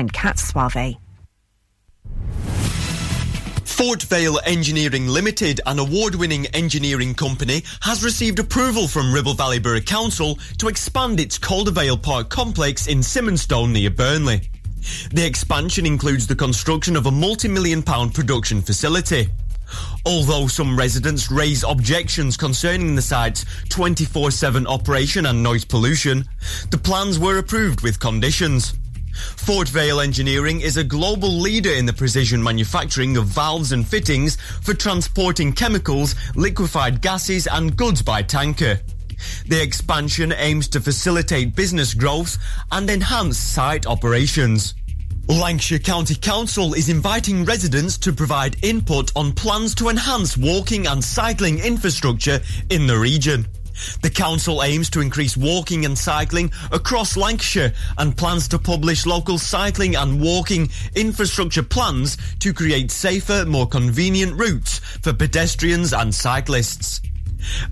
I'm Kat Suave. Fort Vale Engineering Limited, an award-winning engineering company, has received approval from Ribble Valley Borough Council to expand its Caldervale Park complex in Simonstone near Burnley. The expansion includes the construction of a multi-million pound production facility. Although some residents raise objections concerning the site's 24-7 operation and noise pollution, the plans were approved with conditions. Fort Vale Engineering is a global leader in the precision manufacturing of valves and fittings for transporting chemicals, liquefied gases and goods by tanker. The expansion aims to facilitate business growth and enhance site operations. Lancashire County Council is inviting residents to provide input on plans to enhance walking and cycling infrastructure in the region. The council aims to increase walking and cycling across Lancashire and plans to publish local cycling and walking infrastructure plans to create safer, more convenient routes for pedestrians and cyclists.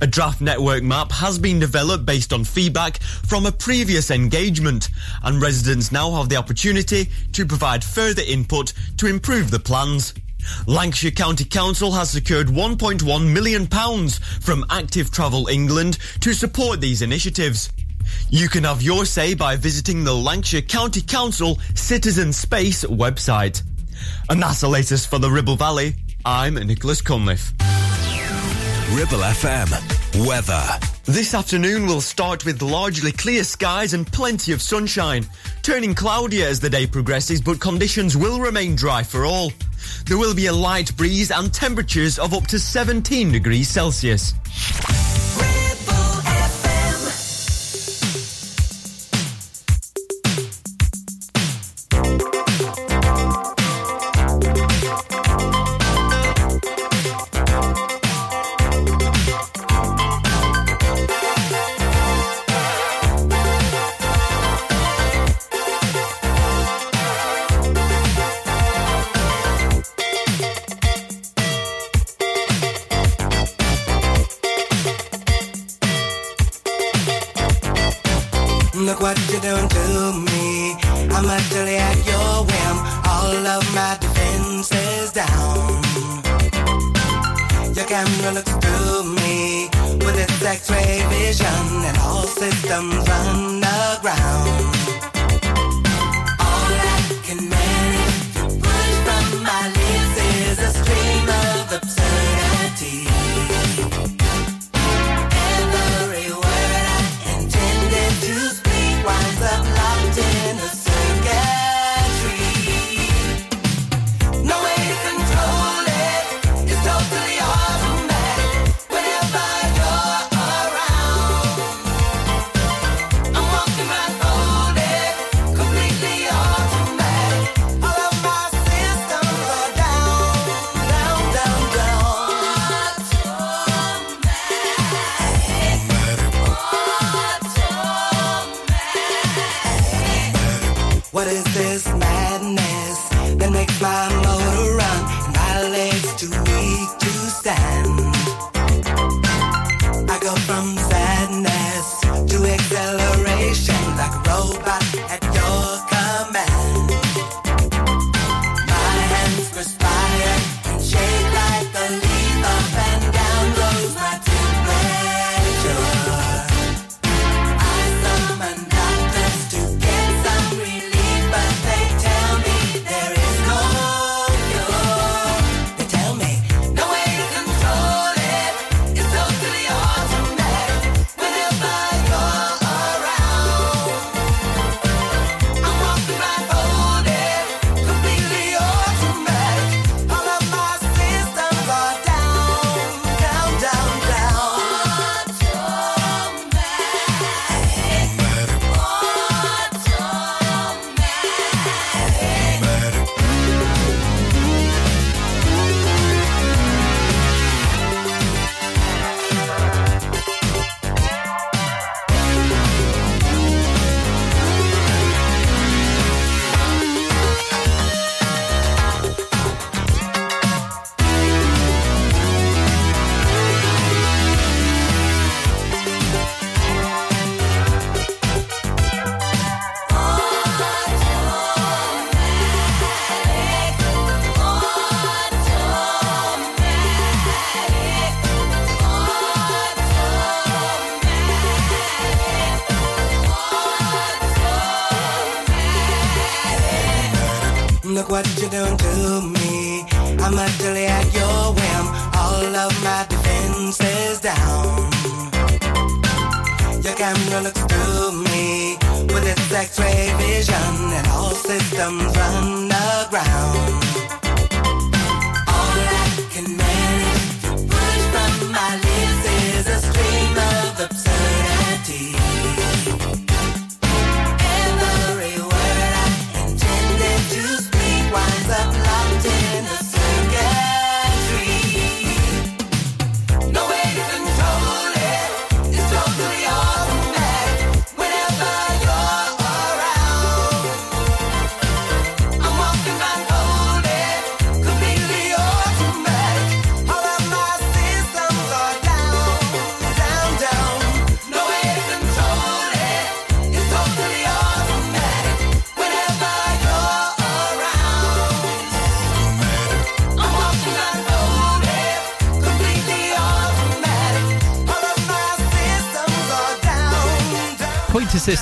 A draft network map has been developed based on feedback from a previous engagement and residents now have the opportunity to provide further input to improve the plans. Lancashire County Council has secured £1.1 million from Active Travel England to support these initiatives. You can have your say by visiting the Lancashire County Council Citizen Space website. And that's the latest for the Ribble Valley. I'm Nicholas Cunliffe. Ribble FM. Weather. This afternoon will start with largely clear skies and plenty of sunshine, turning cloudier as the day progresses, but conditions will remain dry for all. There will be a light breeze and temperatures of up to 17 degrees Celsius.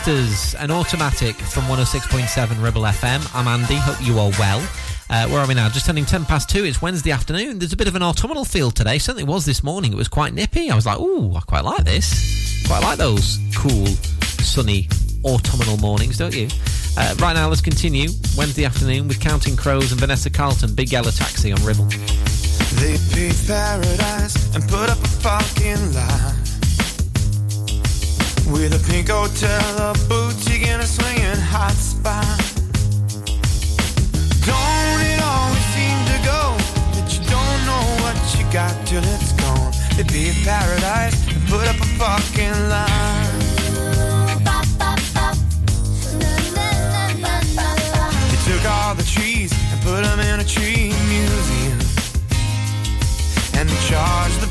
Sisters, an automatic from 106.7 Ribble FM. I'm Andy, hope you are well. Uh, where are we now? Just turning 10 past 2. It's Wednesday afternoon. There's a bit of an autumnal feel today. Certainly was this morning. It was quite nippy. I was like, ooh, I quite like this. Quite like those cool, sunny autumnal mornings, don't you? Uh, right now, let's continue Wednesday afternoon with Counting Crows and Vanessa Carlton, Big Yellow Taxi on Ribble. They paved paradise and put up a fucking. With a pink hotel, a boutique, and a swinging hot spot. Don't it always seem to go that you don't know what you got till it's gone? It'd be a paradise and put up a fucking line. They took all the trees and put them in a tree museum. And they charged the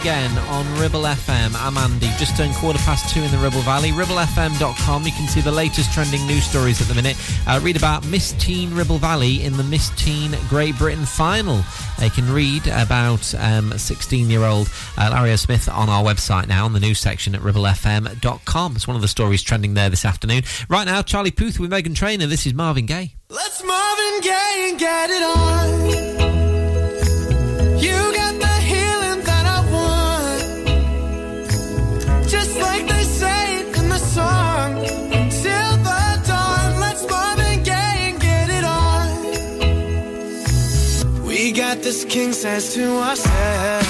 again on Ribble FM. I'm Andy. Just turned quarter past two in the Ribble Valley. RibbleFM.com. You can see the latest trending news stories at the minute. Uh, read about Miss Teen Ribble Valley in the Miss Teen Great Britain final. Uh, you can read about um, 16-year-old uh, Lario Smith on our website now on the news section at RibbleFM.com. It's one of the stories trending there this afternoon. Right now, Charlie Puth with Meghan Trainor. This is Marvin Gaye. Let's Marvin Gaye and get it on. this king says to ourselves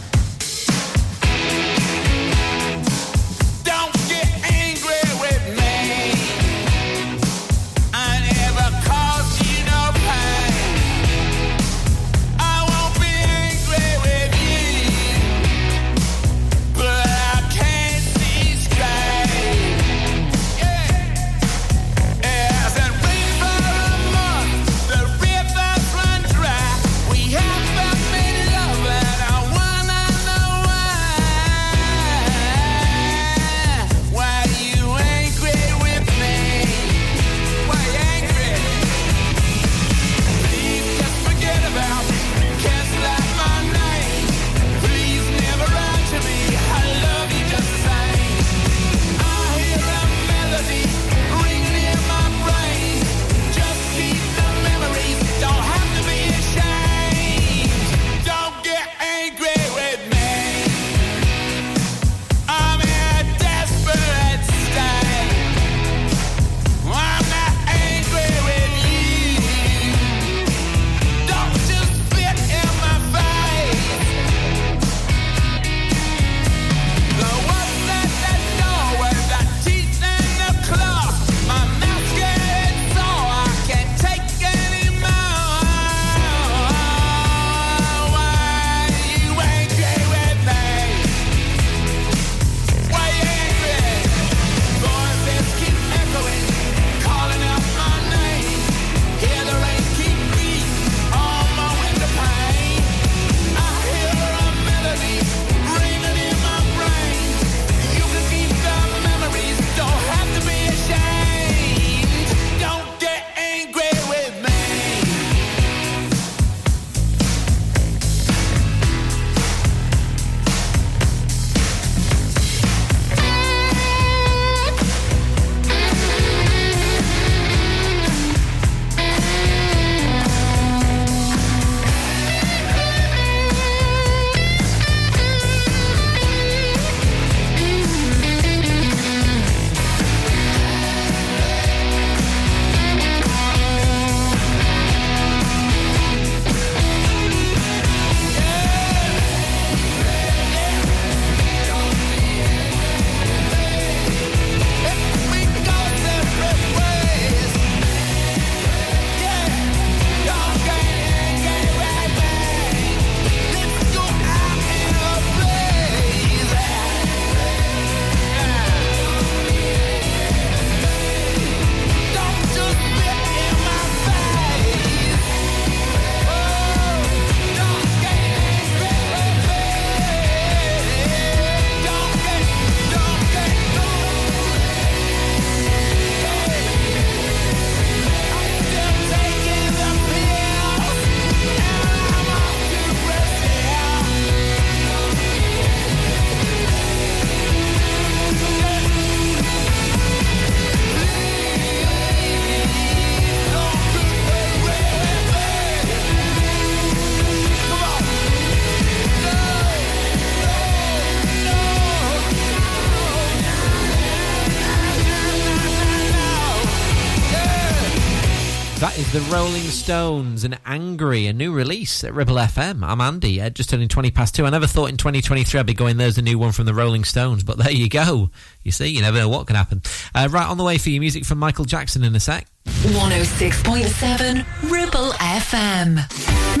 Rolling Stones and Angry, a new release at Ribble FM. I'm Andy, uh, just turning 20 past two. I never thought in 2023 I'd be going, there's a new one from the Rolling Stones, but there you go. You see, you never know what can happen. Uh, right on the way for your music from Michael Jackson in a sec. 106.7 Ribble FM.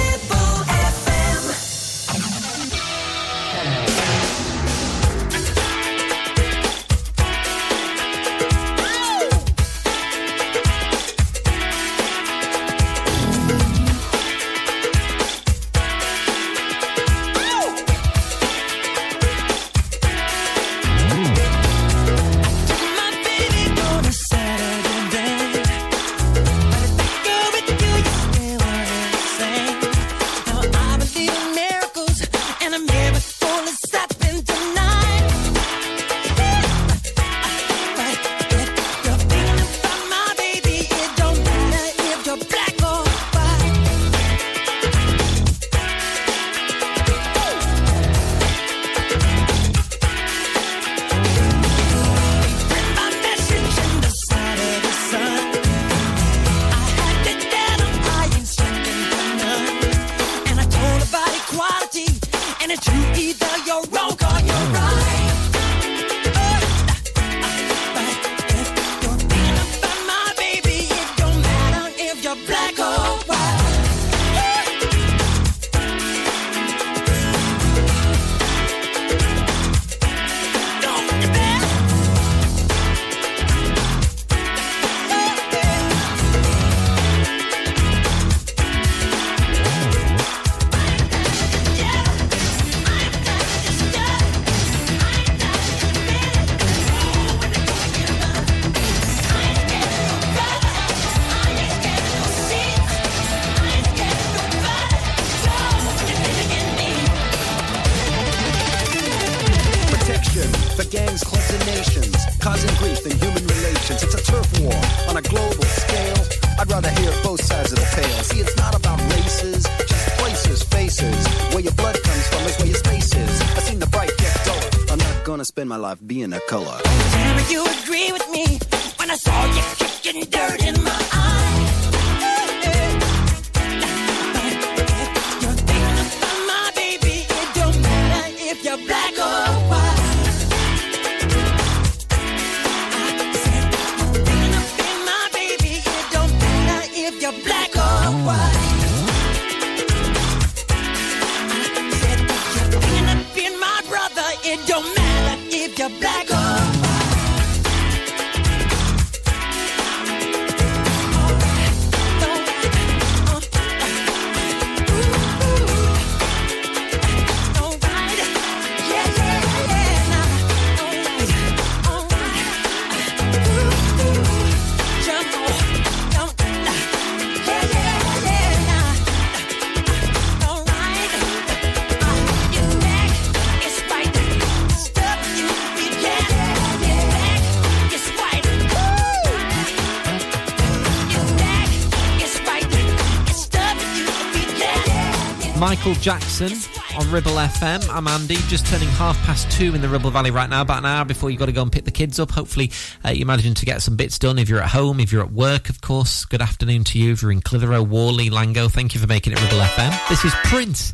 Michael Jackson on Ribble FM. I'm Andy, just turning half past two in the Ribble Valley right now, about an hour before you've got to go and pick the kids up. Hopefully, uh, you're managing to get some bits done if you're at home, if you're at work, of course. Good afternoon to you if you're in Clitheroe, Whalley, Langho. Thank you for making it Ribble FM. This is Prince.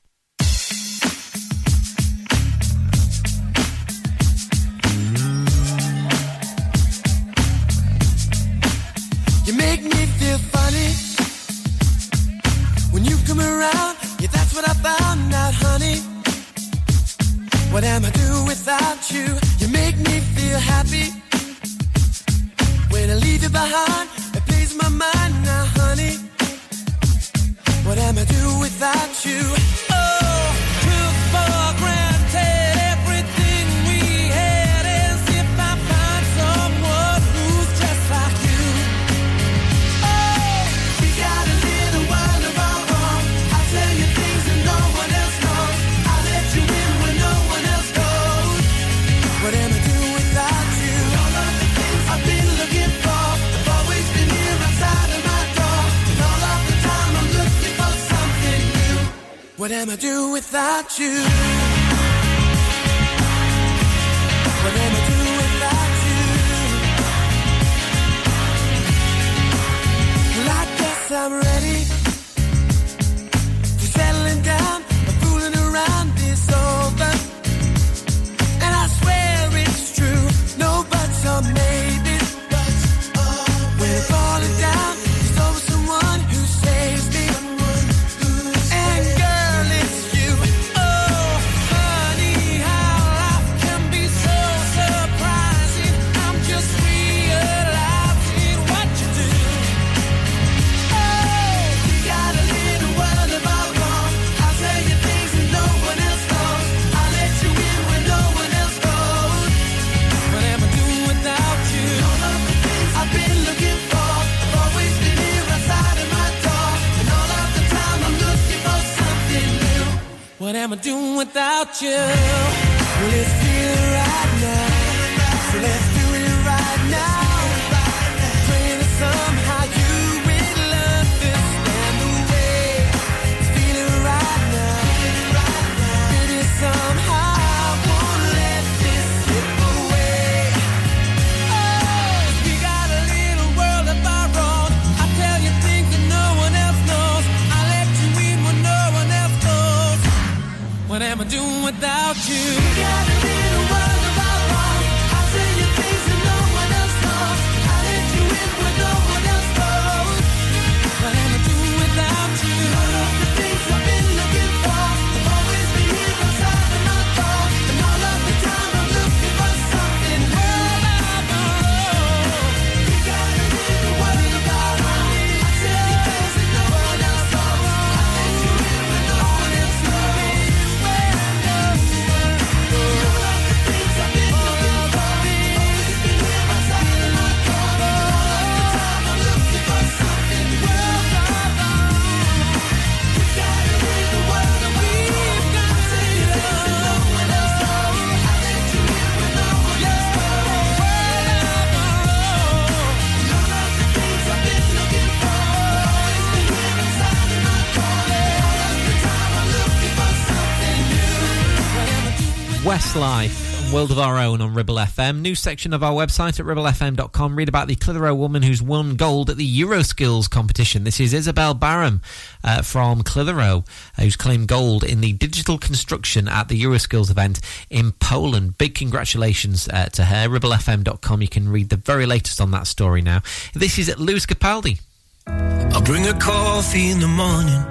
World of Our Own on Ribble FM. New section of our website at ribblefm.com. Read about the Clitheroe woman who's won gold at the Euroskills competition. This is Isabel Barham uh, from Clitheroe, uh, who's claimed gold in the digital construction at the Euroskills event in Poland. Big congratulations uh, to her. ribblefm.com. You can read the very latest on that story now. This is Lewis Capaldi. I'll bring her coffee in the morning.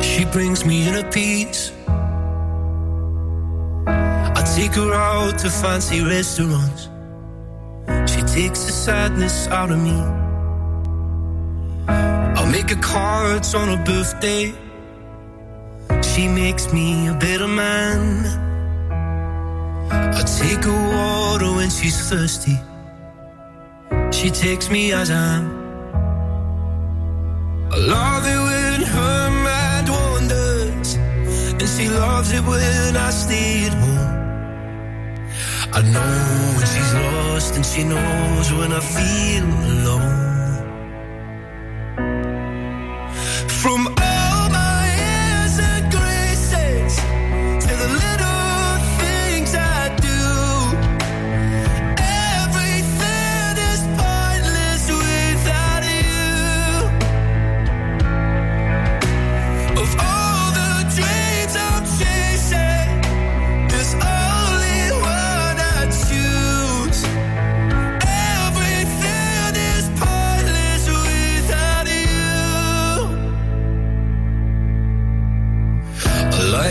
She brings me in a piece. I take her out to fancy restaurants. She takes the sadness out of me. I'll make her cards on her birthday. She makes me a better man. I take her water when she's thirsty. She takes me as I am. I love it when her mind wanders, and she loves it when I stay at home. I know when she's lost, and she knows when I feel alone. From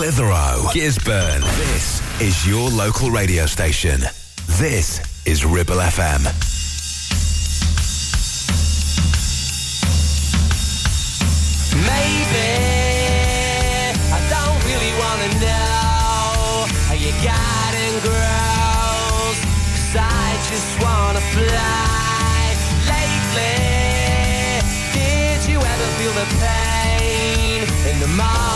Clitheroe, Gisburn. This is your local radio station. This is Ribble FM. Maybe I don't really want to know how your garden grows Cause I just wanna fly Lately Did you ever feel the pain In the mind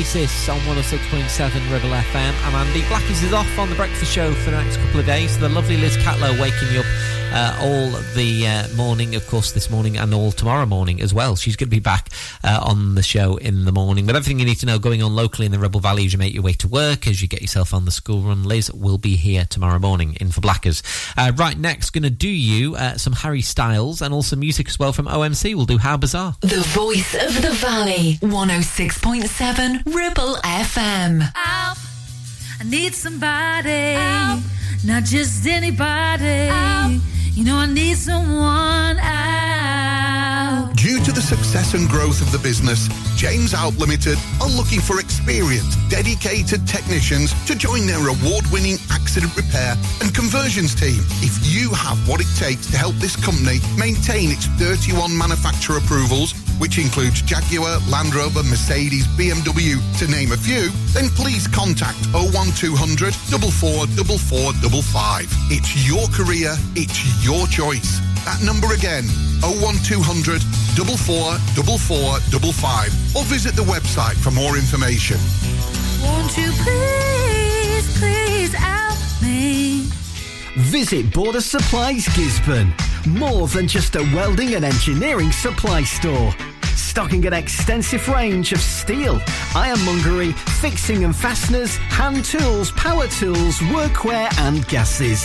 Oasis on 106.7 Ribble FM. I'm Andy. Blackies is off on the breakfast show for the next couple of days. The lovely Liz Catlow waking you up uh, all the uh, morning, of course, this morning and all tomorrow morning as well. She's going to be back uh, on the show in the morning. But everything you need to know going on locally in the Ribble Valley as you make your way to work, as you get yourself on the school run, Liz will be here tomorrow morning in for Blackers. Uh, right next, going to do you uh, some Harry Styles and also music as well from OMC. We'll do How Bizarre. The voice of the valley. 106.7 Ribble FM. Help. I need somebody. Not just anybody. You know, I need someone out. The success and growth of the business, James Out Limited are looking for experienced, dedicated technicians to join their award-winning accident repair and conversions team. If you have what it takes to help this company maintain its 31 manufacturer approvals, which includes Jaguar, Land Rover, Mercedes, BMW, to name a few, then please contact 01200 444455. It's your career, it's your choice. That number again, 01200 444455 or visit the website for more information. Won't you please, please help me? Visit Border Supplies Gisburn. More than just a welding and engineering supply store. Stocking an extensive range of steel, ironmongery, fixing and fasteners, hand tools, power tools, workwear and gases.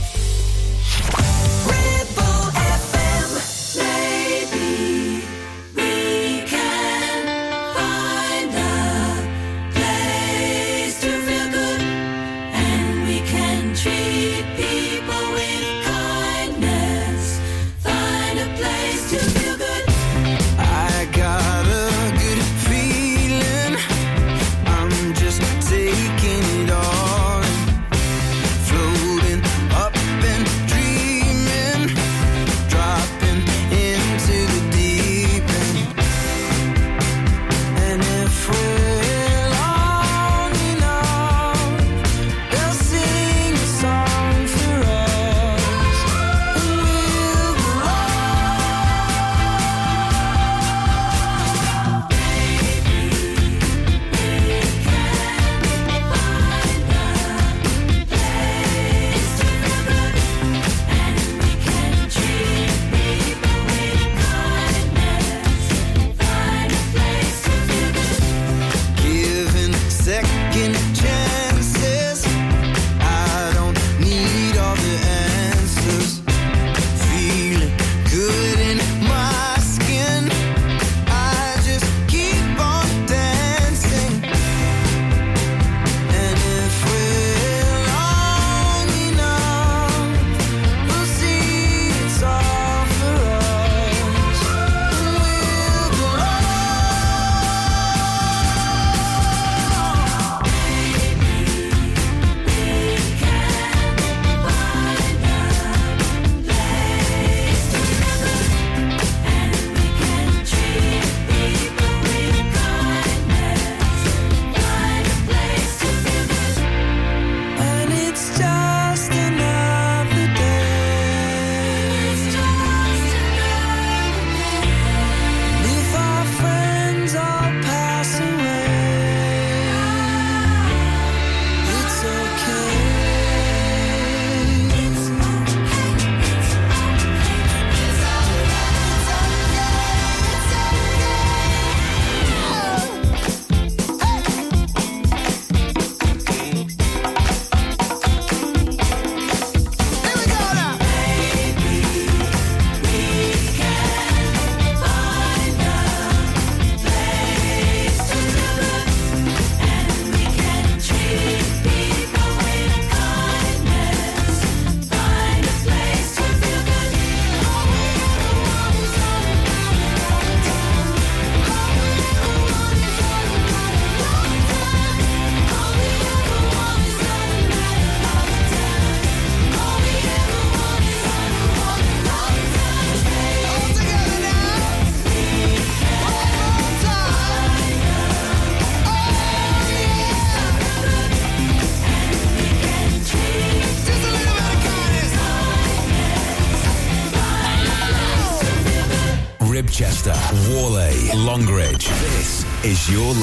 Maybe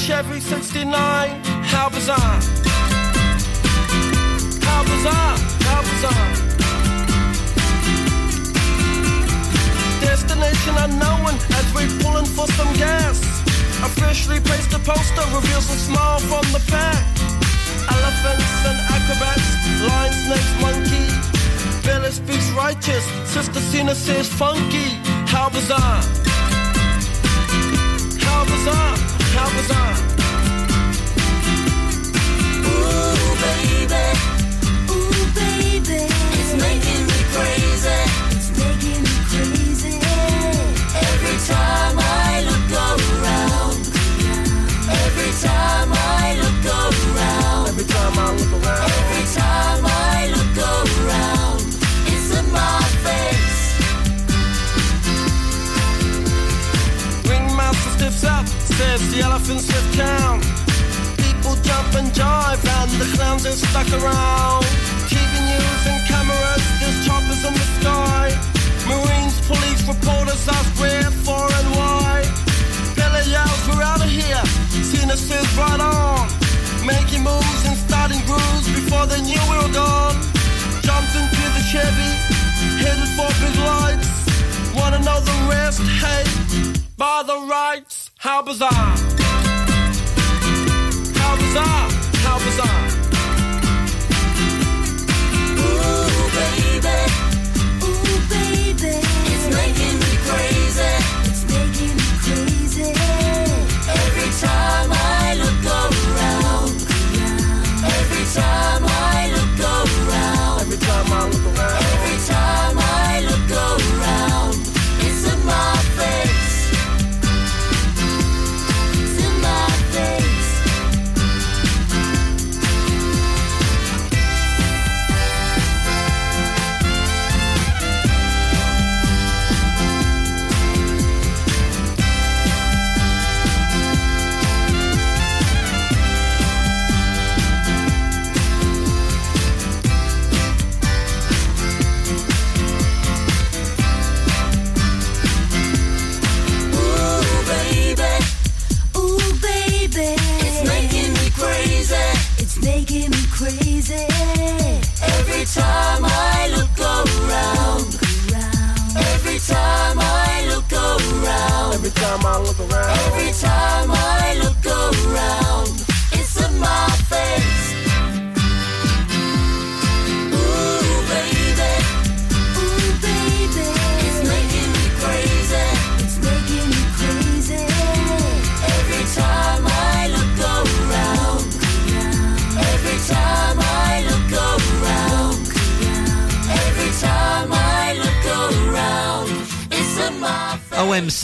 Chevy 69? How bizarre! How bizarre! How bizarre! Destination unknown as we're pulling for some gas. Officially placed a poster reveals a smile from the pack. Elephants and acrobats, lion, snakes, monkey. Billy speaks righteous, Sister Zina says funky. How bizarre! How stuck around. TV news and cameras, there's choppers in the sky. Marines, police, reporters ask where, for, and why. Billy yells, we're out of here. Says, right on. Making moves and starting grooves before they knew we were gone. Jumped into the Chevy, headed for big lights. Wanna know the rest? Hey, by the rights, how bizarre!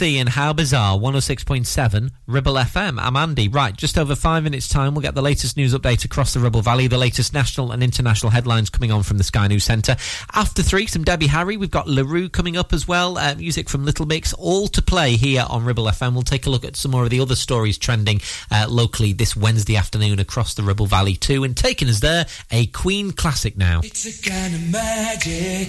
And How Bizarre, 106.7 Ribble FM. I'm Andy. Right, just over five minutes' time, we'll get the latest news update across the Ribble Valley, the latest national and international headlines coming on from the Sky News Centre. After three, some Debbie Harry. We've got La Roux coming up as well, uh, music from Little Mix, all to play here on Ribble FM. We'll take a look at some more of the other stories trending uh, locally this Wednesday afternoon across the Ribble Valley too. And taking us there, a Queen classic now. It's a kind of magic.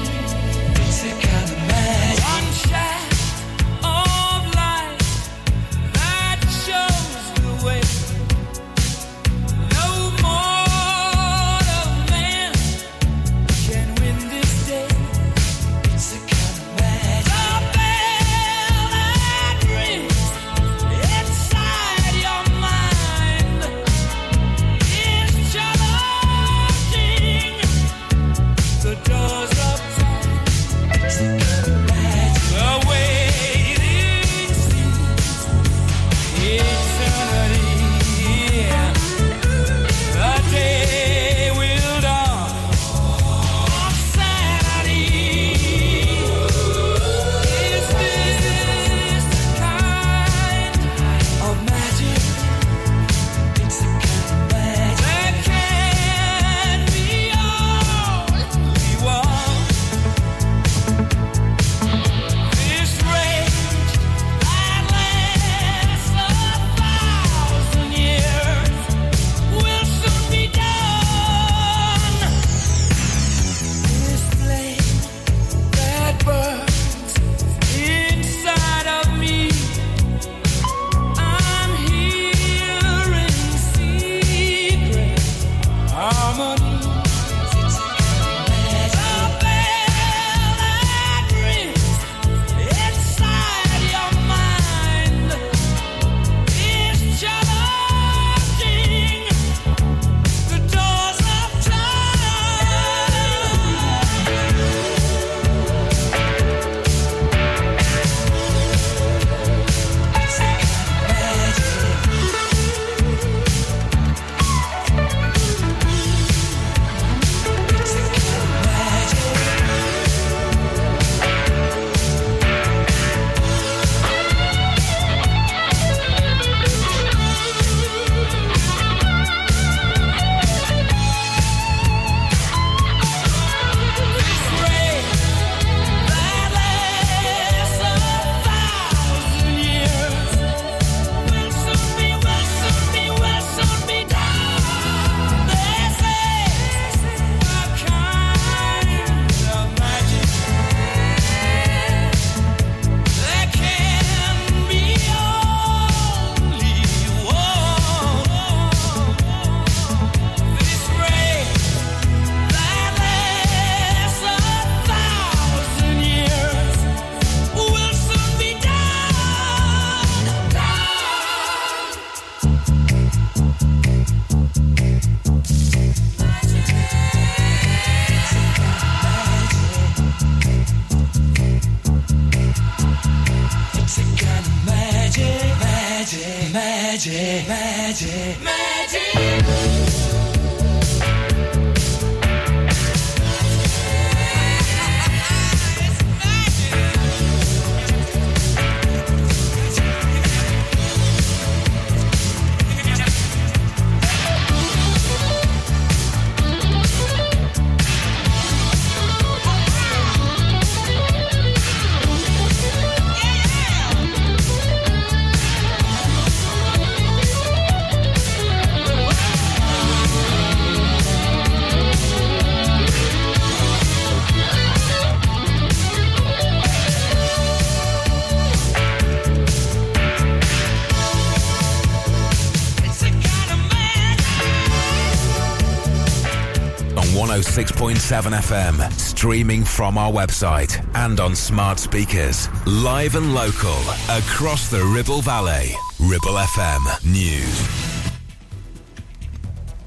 FM, streaming from our website and on smart speakers. Live and local, across the Ribble Valley. Ribble FM News.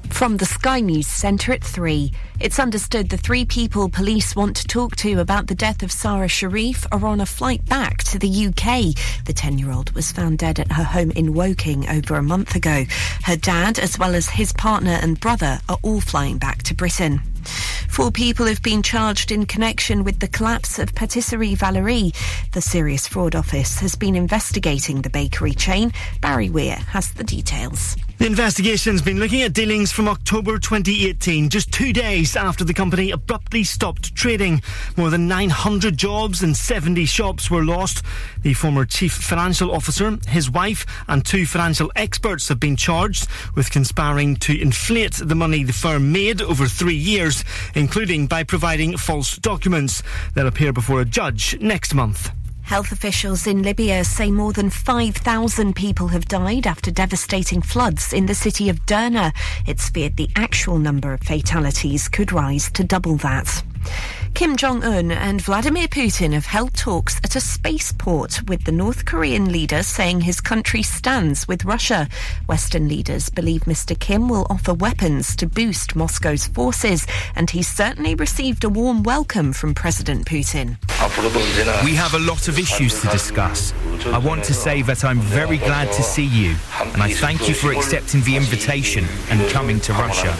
From the Sky News Centre at 3. It's understood the three people police want to talk to about the death of Sara Sharif are on a flight back to the UK. The 10 year old was found dead at her home in Woking over a month ago. Her dad, as well as his partner and brother, are all flying back to Britain. Four people have been charged in connection with the collapse of Patisserie Valerie. The Serious Fraud Office has been investigating the bakery chain. Barry Weir has the details. The investigation's been looking at dealings from October 2018, just two days after the company abruptly stopped trading. More than 900 jobs and 70 shops were lost. The former chief financial officer, his wife, and two financial experts have been charged with conspiring to inflate the money the firm made over three years, including by providing false documents. They'll appear before a judge next month. Health officials in Libya say more than 5,000 people have died after devastating floods in the city of Derna. It's feared the actual number of fatalities could rise to double that. Kim Jong un and Vladimir Putin have held talks at a spaceport with the North Korean leader saying his country stands with Russia. Western leaders believe Mr. Kim will offer weapons to boost Moscow's forces, and he's certainly received a warm welcome from President Putin. We have a lot of issues to discuss. I want to say that I'm very glad to see you, and I thank you for accepting the invitation and coming to Russia.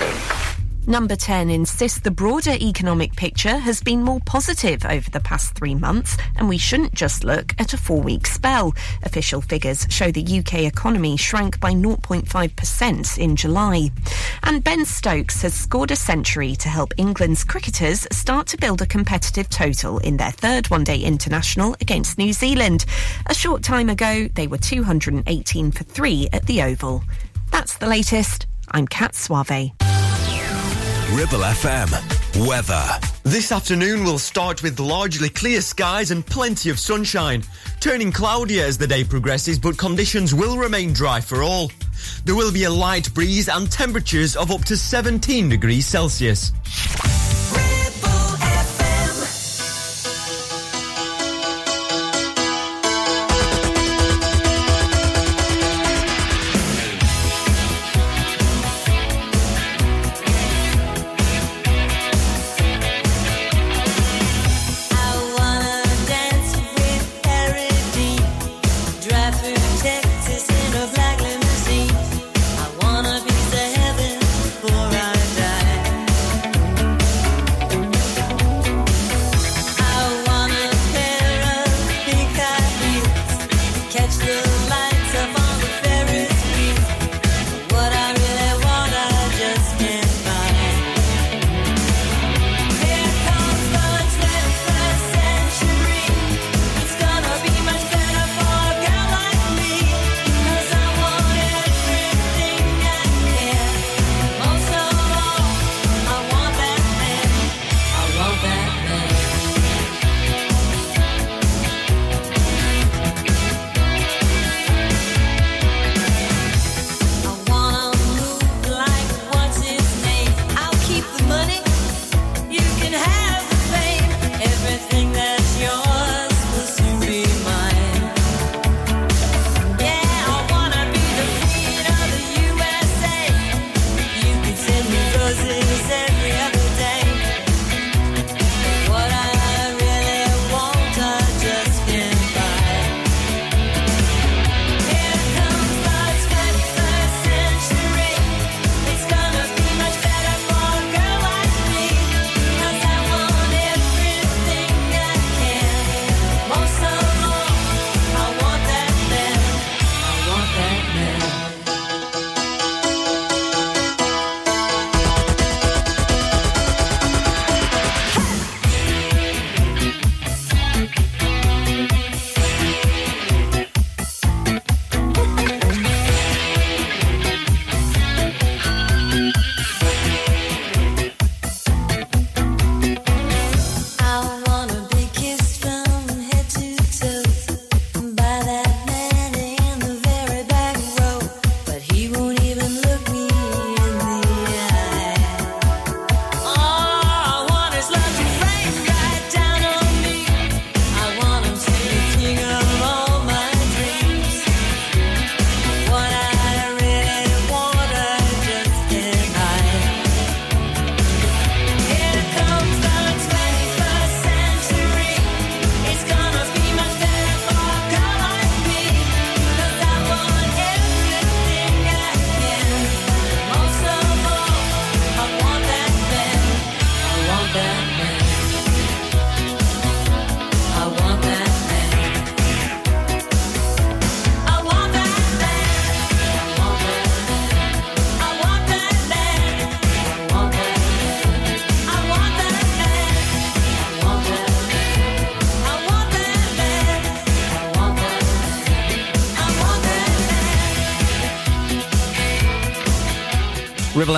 Number 10 insists the broader economic picture has been more positive over the past three months, and we shouldn't just look at a four week spell. Official figures show the UK economy shrank by 0.5% in July. And Ben Stokes has scored a century to help England's cricketers start to build a competitive total in their third one day international against New Zealand. A short time ago, they were 218 for three at the Oval. That's the latest. I'm Kat Suave. Ribble FM. Weather. This afternoon will start with largely clear skies and plenty of sunshine, turning cloudier as the day progresses, but conditions will remain dry for all. There will be a light breeze and temperatures of up to 17 degrees Celsius.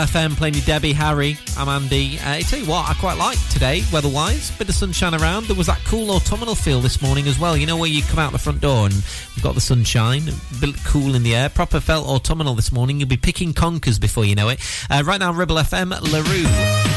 FM playing with Debbie, Harry. I'm Andy. Uh, I tell you what, I quite like today, weather-wise. Bit of sunshine around. There was that cool autumnal feel this morning as well. You know where you come out the front door and you've got the sunshine, a bit cool in the air. Proper felt autumnal this morning. You'll be picking conkers before you know it. Uh, right now, Ribble FM, La Roux.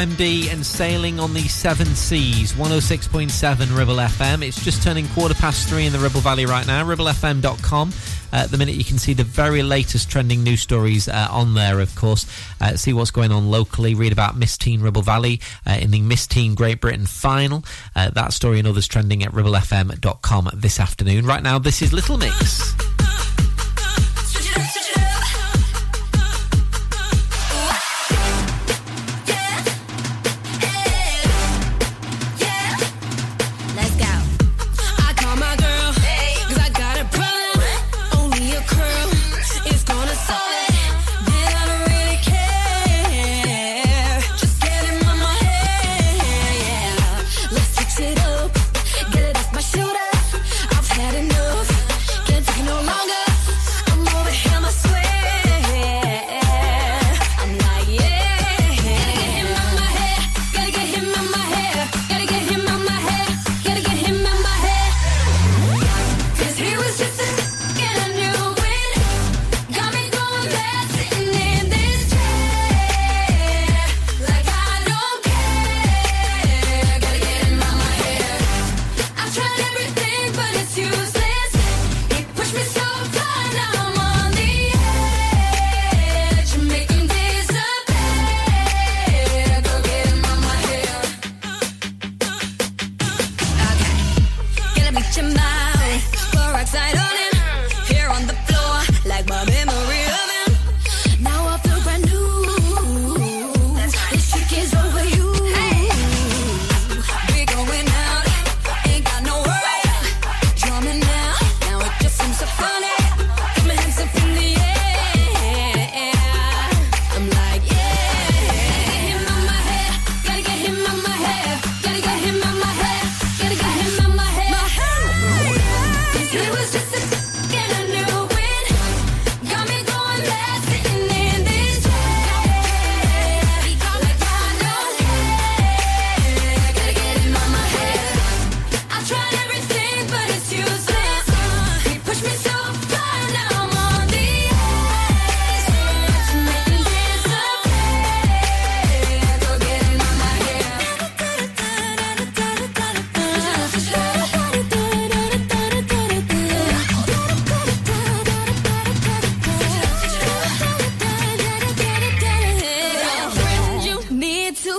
WMD and Sailing on the Seven Seas, 106.7 Ribble FM. It's just turning quarter past three in the Ribble Valley right now, ribblefm.com. Uh, at the minute, you can see the very latest trending news stories uh, on there, of course. Uh, see what's going on locally, read about Miss Teen Ribble Valley uh, in the Miss Teen Great Britain final. Uh, that story and others trending at ribblefm.com this afternoon. Right now, this is Little Mix.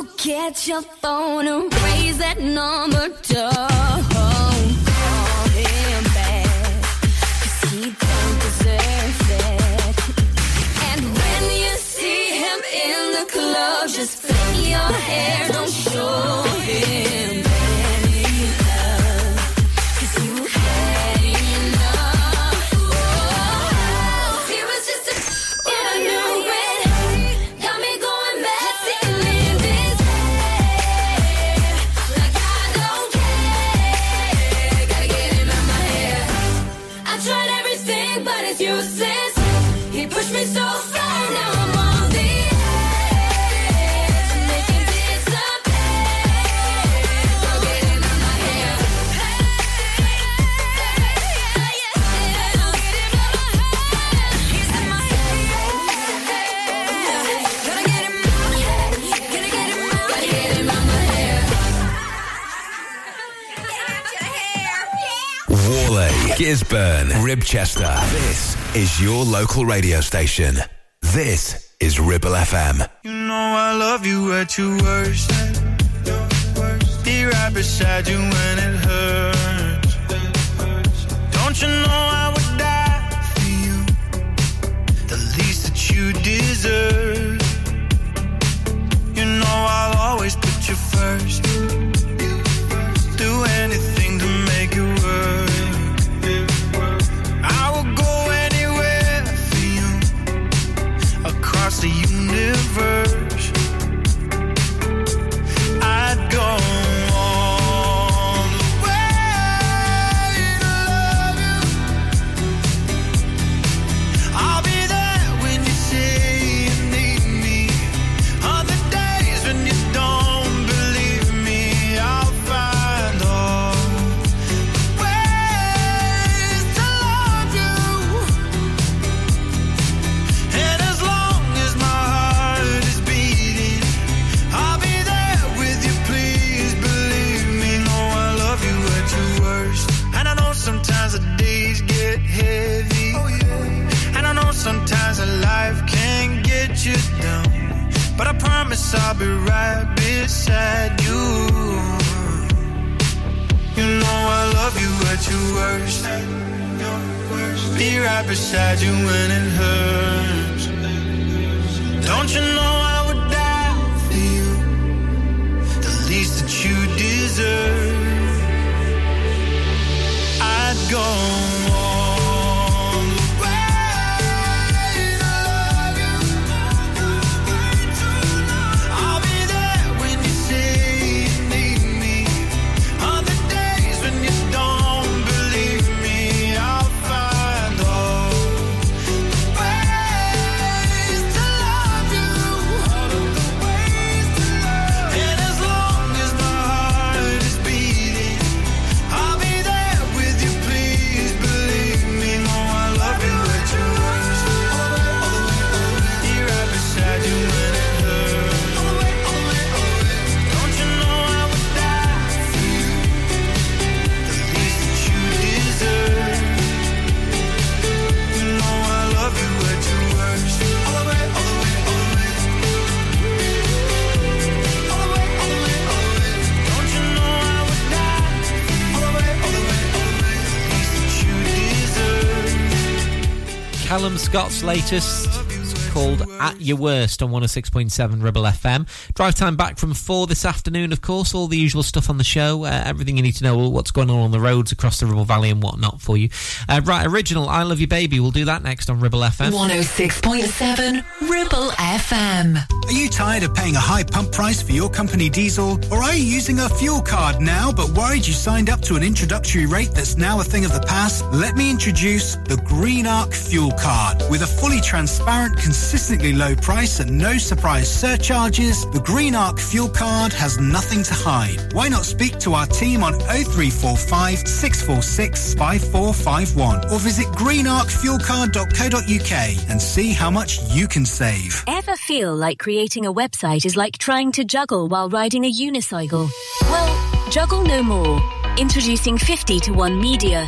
So get your phone and raise that number. Don't call him back. Cause he don't deserve it. And when you see him in the club, just flip your hair. Gisburn, Ribchester. This is your local radio station. This is Ribble FM. You know I love you at your worst. Be right beside you when it hurts. Don't you know I would die for you? The least that you deserve. You know I'll always put you first. Beside you. You know I love you at your worst. Be right beside you when it hurts. Don't you know I would die for you? The least that you deserve. I'd go Calum Scott's latest called At Your Worst on 106.7 Ribble FM. Drive time back from 4 this afternoon, of course. All the usual stuff on the show. Uh, everything you need to know, what's going on on the roads across the Ribble Valley and whatnot for you. Uh, right, original I Love You Baby. We'll do that next on Ribble FM. 106.7 Ribble FM. Are you tired of paying a high pump price for your company diesel? Or are you using a fuel card now but worried you signed up to an introductory rate that's now a thing of the past? Let me introduce the Green Arc Fuel Card. With a fully transparent, consistently low price and no surprise surcharges, the Green Arc Fuel Card has nothing to hide. Why not speak to our team on 0345 646 5451 or visit greenarcfuelcard.co.uk and see how much you can save. Ever feel like creating a website is like trying to juggle while riding a unicycle? Well, juggle no more. Introducing 50 to 1 Media.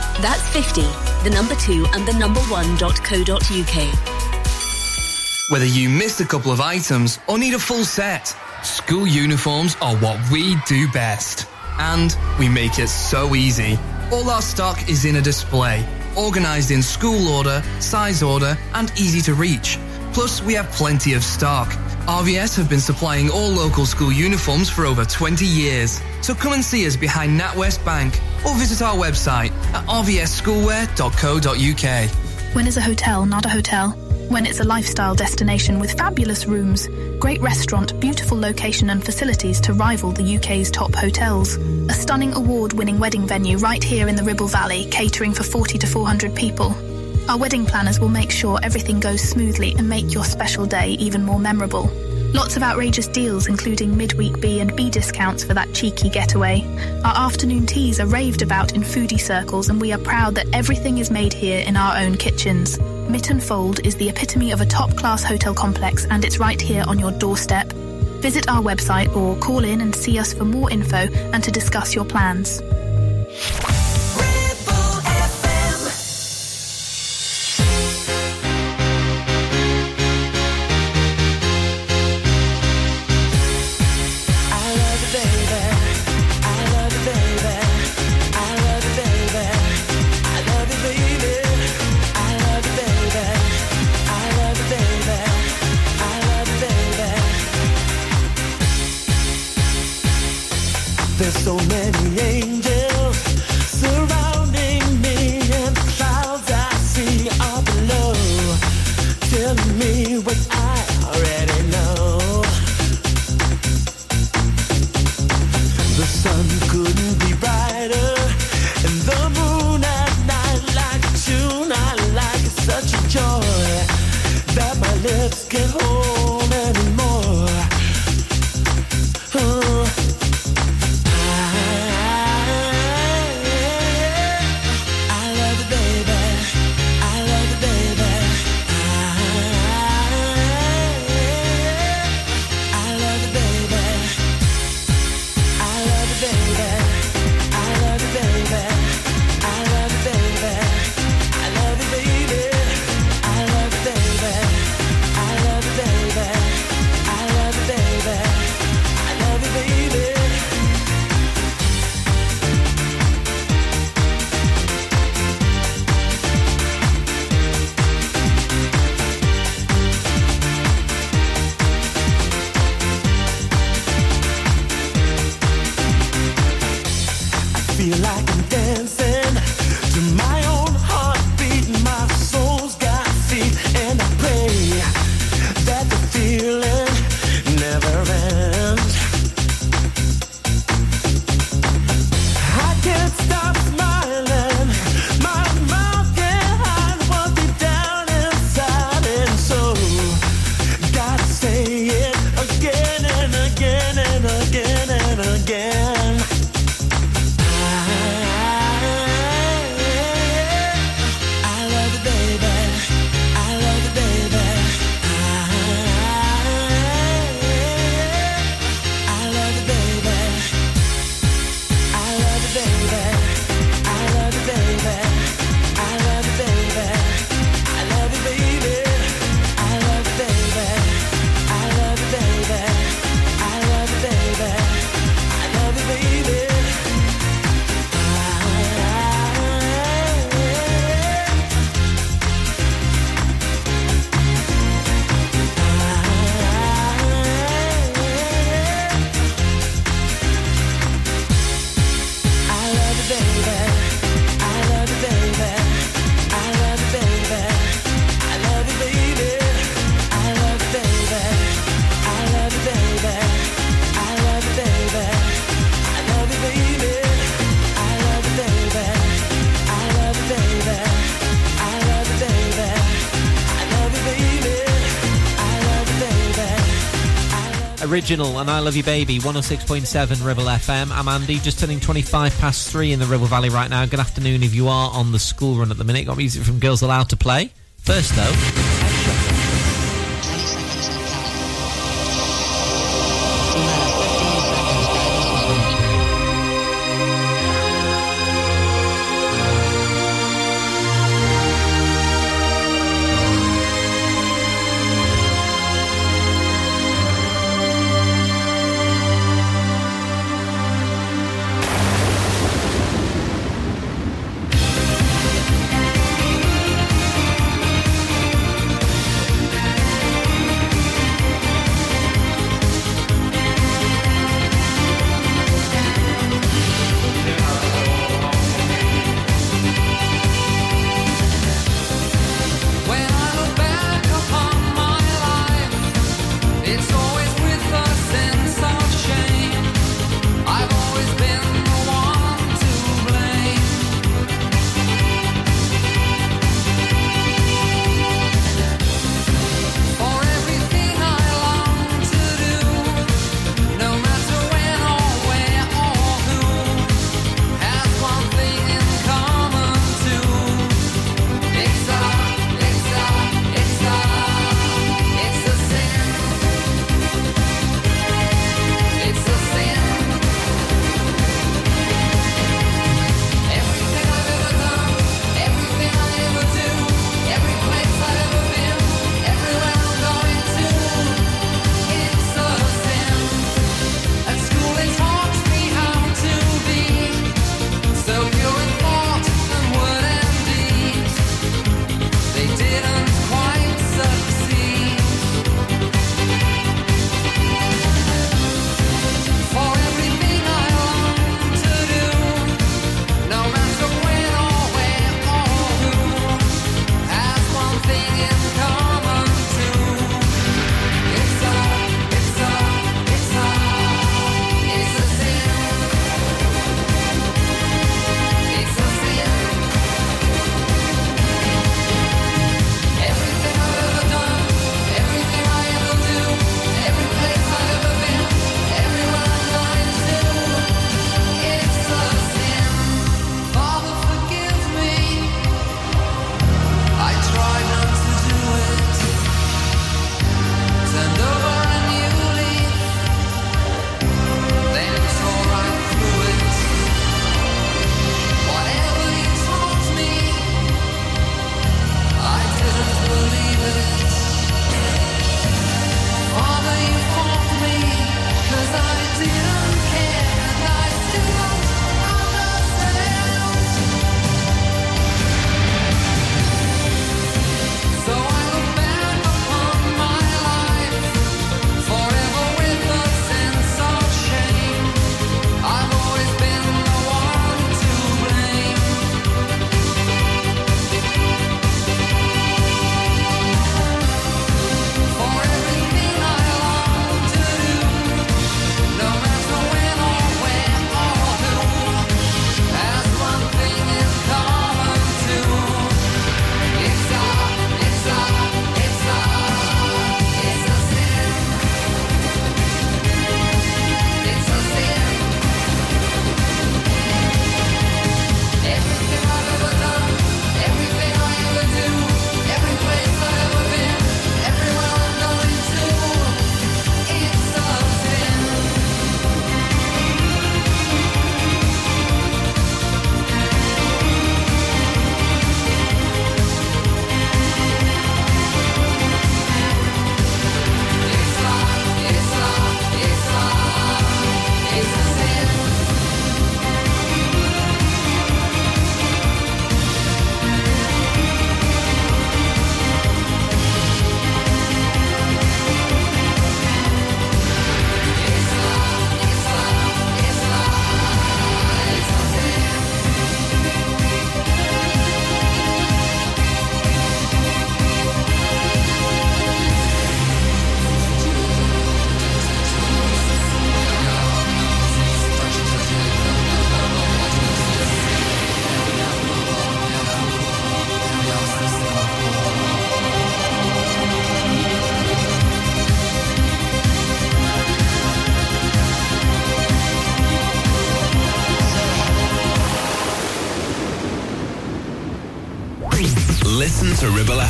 That's 50, the number 2 and the number 1.co.uk. Whether you missed a couple of items or need a full set, school uniforms are what we do best. And we make it so easy. All our stock is in a display, organized in school order, size order, and easy to reach. Plus, we have plenty of stock. RVS have been supplying all local school uniforms for over 20 years. So come and see us behind NatWest Bank or visit our website at rvsschoolwear.co.uk. When is a hotel not a hotel? When it's a lifestyle destination with fabulous rooms, great restaurant, beautiful location and facilities to rival the UK's top hotels. A stunning award-winning wedding venue right here in the Ribble Valley, catering for 40 to 400 people. Our wedding planners will make sure everything goes smoothly and make your special day even more memorable. Lots of outrageous deals, including midweek B and B discounts for that cheeky getaway. Our afternoon teas are raved about in foodie circles, and we are proud that everything is made here in our own kitchens. Mytton Fold is the epitome of a top class hotel complex, and it's right here on your doorstep. Visit our website or call in and see us for more info and to discuss your plans. original and I Love You Baby, 106.7 Ribble FM. I'm Andy, just turning 25 past three in the Ribble Valley right now. Good afternoon if you are on the school run at the minute. Got music from Girls Aloud to Play. First, though.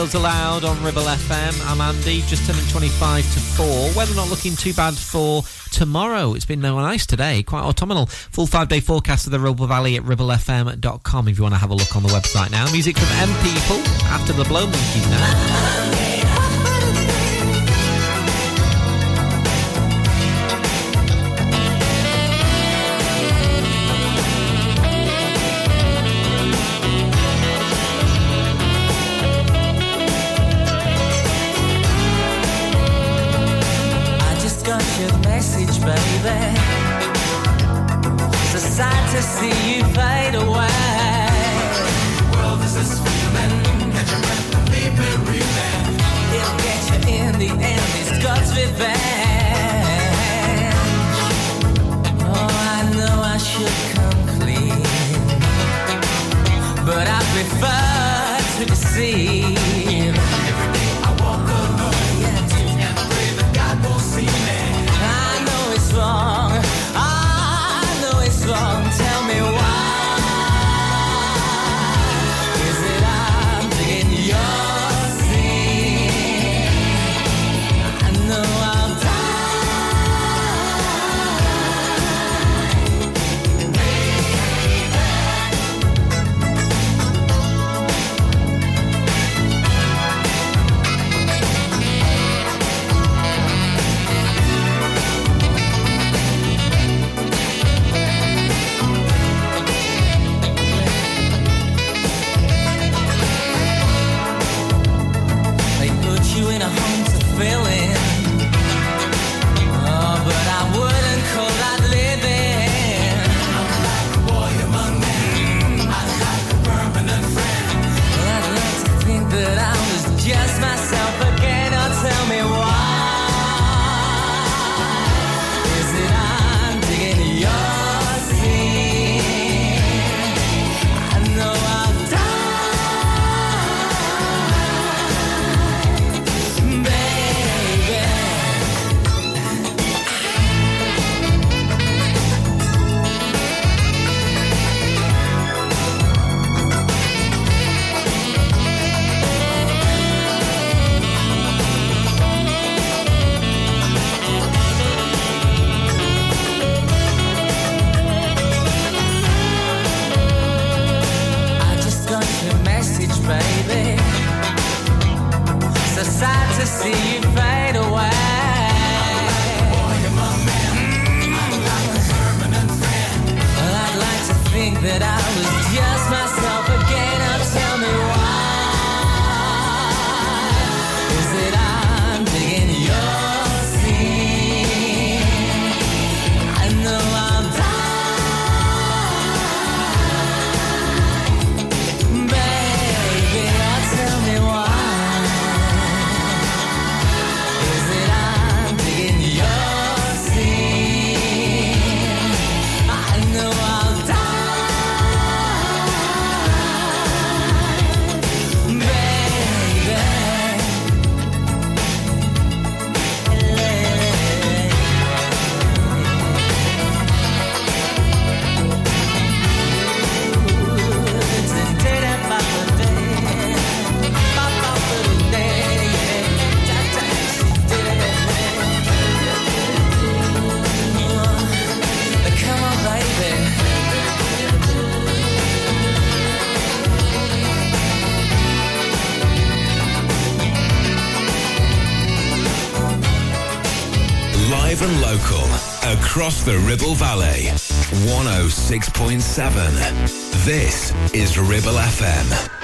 Girls Aloud on Ribble FM. I'm Andy, just turning 25 to 4. Weather not looking too bad for tomorrow. It's been no nice today, quite autumnal. Full five day forecast of the Ribble Valley at ribblefm.com if you want to have a look on the website now. Music from M People after the Blow Monkeys now. 106.7. This is Ribble FM.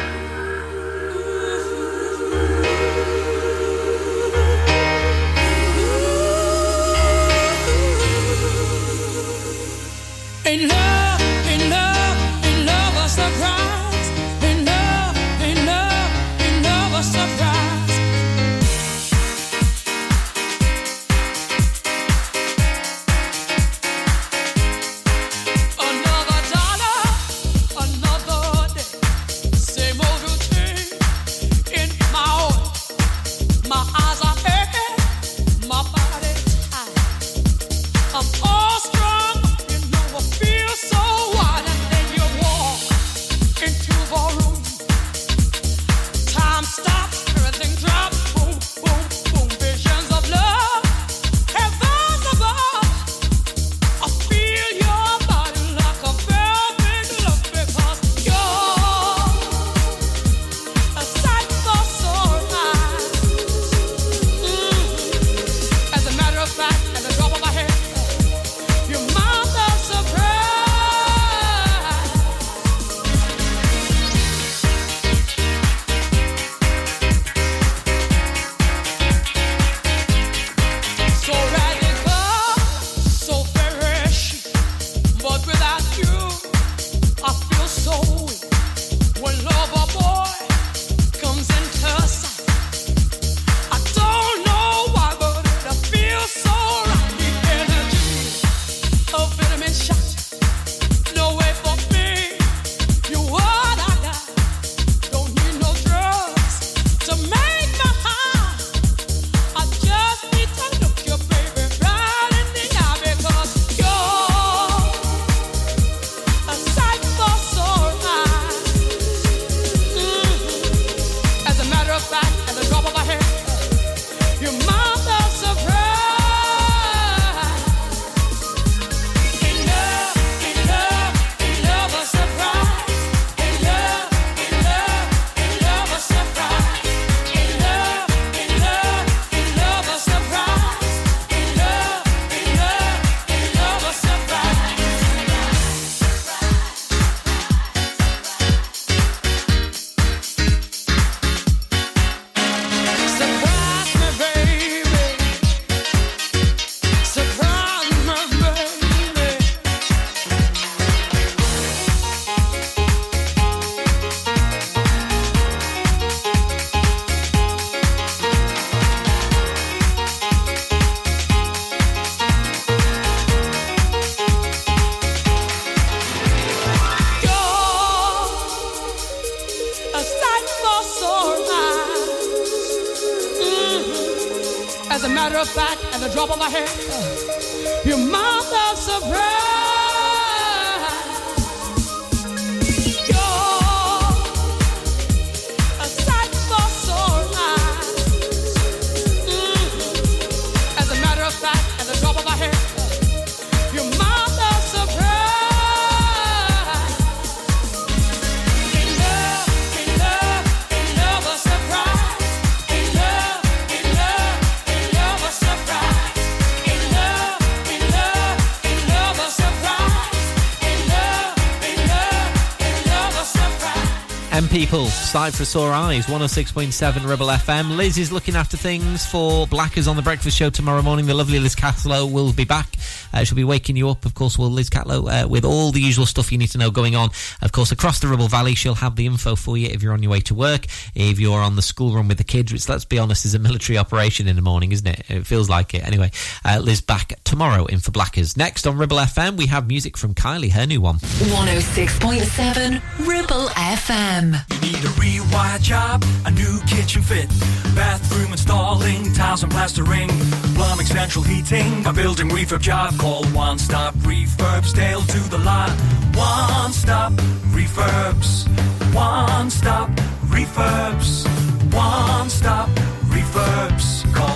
Sight for Sore Eyes, 106.7 Ribble FM. Liz is looking after things for Blackers on the breakfast show tomorrow morning. The lovely Liz Catlow will be back. Uh, she'll be waking you up, of course, will Liz Catlow, uh, with all the usual stuff you need to know going on. Of course, across the Ribble Valley, she'll have the info for you if you're on your way to work, if you're on the school run with the kids, which, let's be honest, is a military operation in the morning, isn't it? It feels like it. Anyway, uh, Liz back tomorrow in for Blackers. Next on Ribble FM, we have music from Kylie, her new one. 106.7 Ribble FM. You Need a rewire job, a new kitchen fit, bathroom installing, tiles and plastering, plumbing, central heating, a building refurb job. Call One Stop Refurbs, Dale to the lot. One Stop Refurbs, One Stop Refurbs, One Stop Refurbs. Call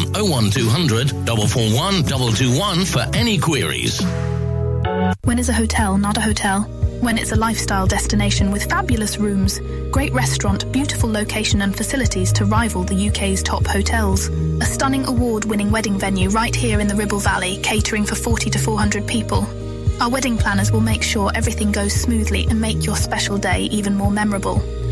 01200 441 221 for any queries. When is a hotel not a hotel? When it's a lifestyle destination with fabulous rooms, great restaurant, beautiful location and facilities to rival the UK's top hotels. A stunning award-winning wedding venue right here in the Ribble Valley, catering for 40 to 400 people. Our wedding planners will make sure everything goes smoothly and make your special day even more memorable.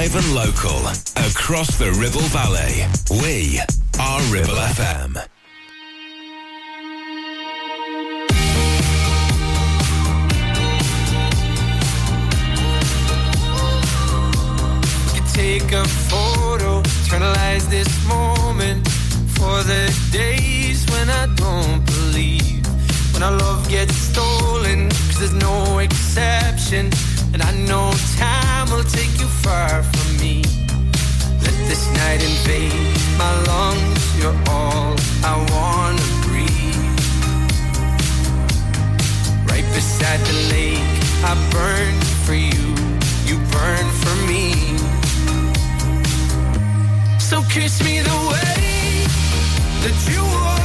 Live and local, across the Ribble Valley. We are Ribble FM. take a photo, eternalize this moment for the days when I don't believe. When our love gets stolen, cause there's no exception. And I know time will take you far from me. Let this night invade my lungs, you're all I wanna breathe. Right beside the lake, I burn for you, you burn for me. So kiss me the way that you would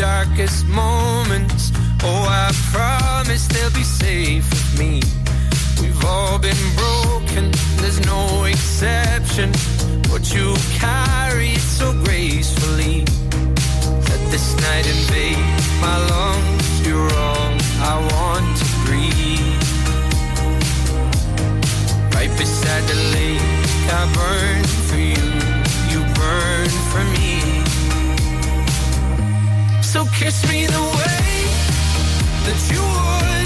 darkest moments. Oh, I promise they'll be safe with me. We've all been broken, there's no exception. What you carry it so gracefully. Let this night invade my lungs. You're all I want to breathe. Right beside the lake, I burn for you, you burn for me. So kiss me the way that you would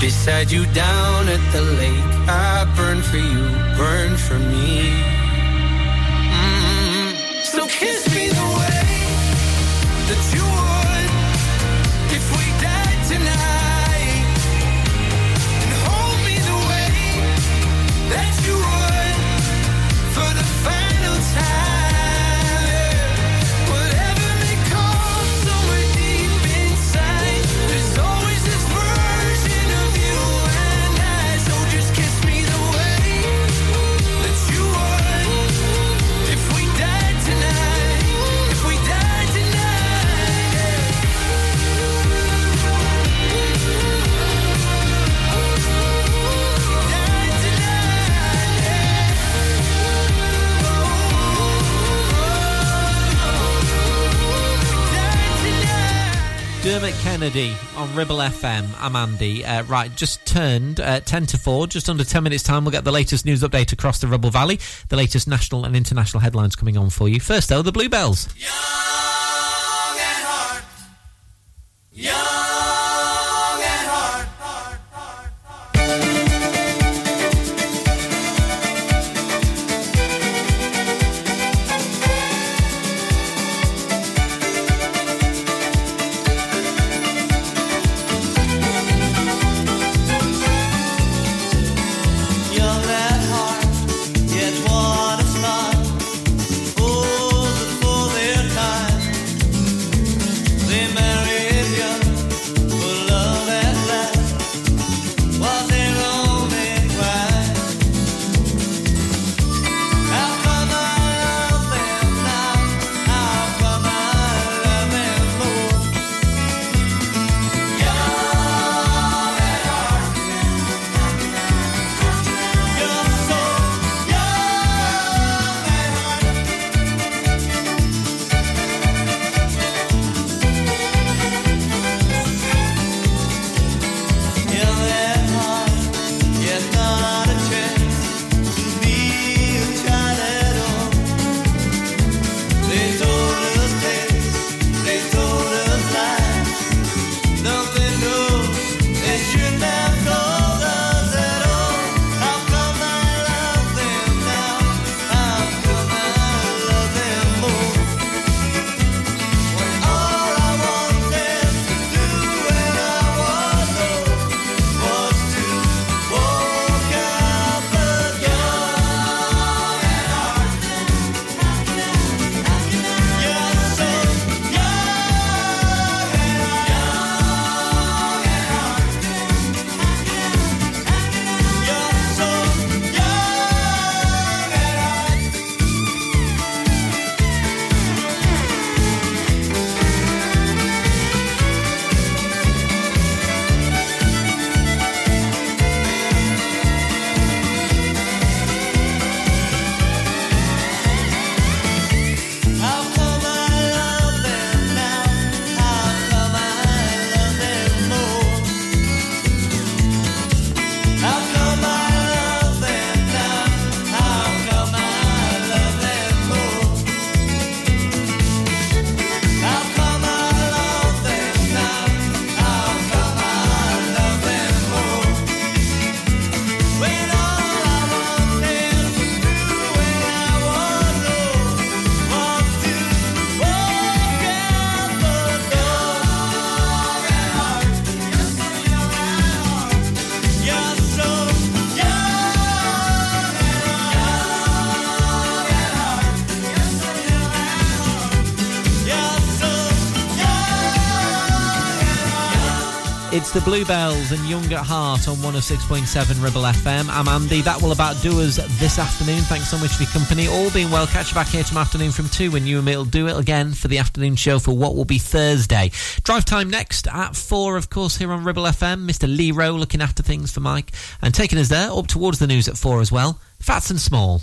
beside you down at the lake. I burn for you, burn for me. Kennedy on Ribble FM. I'm Andy. Uh, right, just turned uh, 10 to 4. Just under 10 minutes' time, we'll get the latest news update across the Ribble Valley. The latest national and international headlines coming on for you. First, though, the Bluebells. Young It's the Bluebells and Young at Heart on 106.7 Ribble FM. I'm Andy. That will about do us this afternoon. Thanks so much for your company. All being well, catch you back here tomorrow afternoon from 2 when you and me will do it again for the afternoon show for what will be Thursday. Drive time next at 4, of course, here on Ribble FM. Mr. Lee Rowe looking after things for Mike and taking us there up towards the news at 4 as well. Fats and Small.